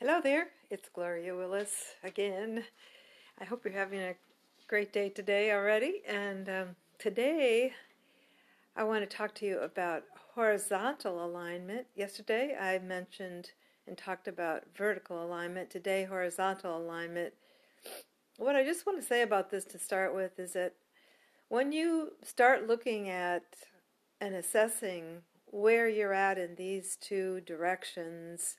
Hello there, it's Gloria Willis again. I hope you're having a great day today already. And um, today I want to talk to you about horizontal alignment. Yesterday I mentioned and talked about vertical alignment. Today, horizontal alignment. What I just want to say about this to start with is that when you start looking at and assessing where you're at in these two directions,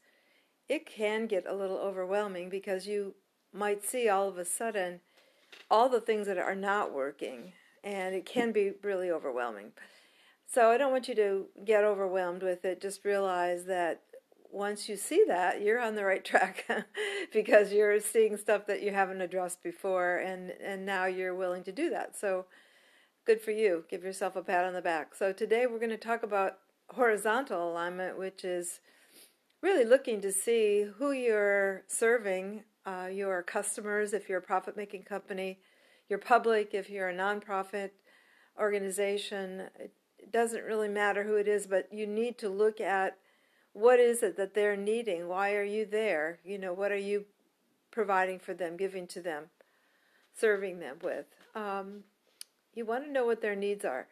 it can get a little overwhelming because you might see all of a sudden all the things that are not working, and it can be really overwhelming. So I don't want you to get overwhelmed with it. Just realize that once you see that, you're on the right track because you're seeing stuff that you haven't addressed before, and and now you're willing to do that. So good for you. Give yourself a pat on the back. So today we're going to talk about horizontal alignment, which is really looking to see who you're serving, uh, your customers, if you're a profit making company, your public, if you're a nonprofit organization. It doesn't really matter who it is, but you need to look at what is it that they're needing? Why are you there? You know, what are you providing for them, giving to them, serving them with? Um, you want to know what their needs are.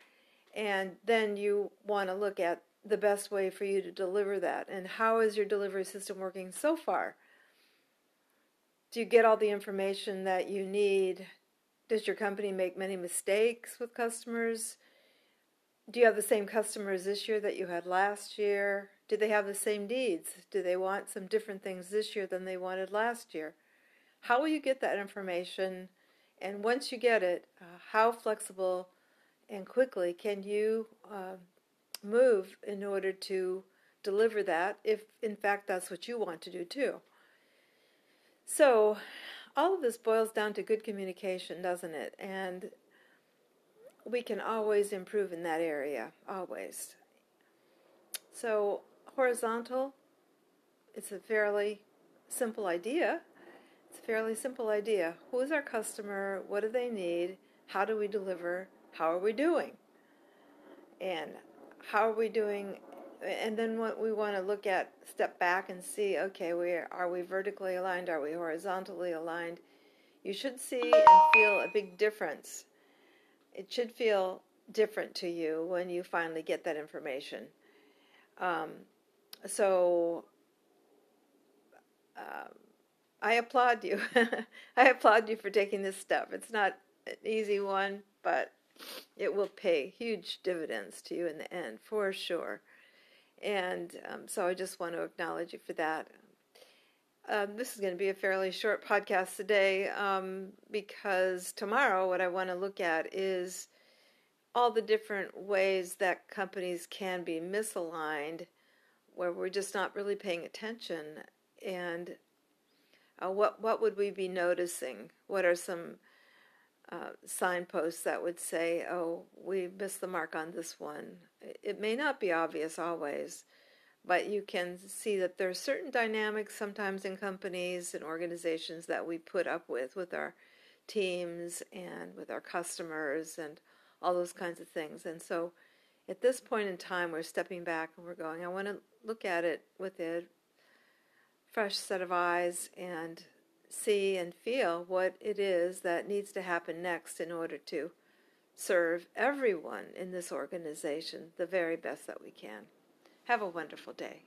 And then you want to look at the best way for you to deliver that? And how is your delivery system working so far? Do you get all the information that you need? Does your company make many mistakes with customers? Do you have the same customers this year that you had last year? Do they have the same needs? Do they want some different things this year than they wanted last year? How will you get that information? And once you get it uh, how flexible and quickly can you uh, move in order to deliver that, if in fact that's what you want to do too. So, all of this boils down to good communication, doesn't it? And we can always improve in that area, always. So, horizontal, it's a fairly simple idea. It's a fairly simple idea. Who is our customer? What do they need? How do we deliver? How are we doing? And how are we doing? And then what we want to look at, step back and see, okay, we are we vertically aligned? Are we horizontally aligned? You should see and feel a big difference. It should feel different to you when you finally get that information. Um, so um, I applaud you. I applaud you for taking this step. It's not an easy one, but it will pay huge dividends to you in the end, for sure. And um, so I just want to acknowledge you for that. Um, this is going to be a fairly short podcast today um, because tomorrow, what I want to look at is all the different ways that companies can be misaligned, where we're just not really paying attention. And uh, what what would we be noticing? What are some uh, signposts that would say, oh, we missed the mark on this one. It may not be obvious always, but you can see that there are certain dynamics sometimes in companies and organizations that we put up with with our teams and with our customers and all those kinds of things. And so at this point in time, we're stepping back and we're going, I want to look at it with a fresh set of eyes and see and feel what it is that needs to happen next in order to serve everyone in this organization the very best that we can. Have a wonderful day.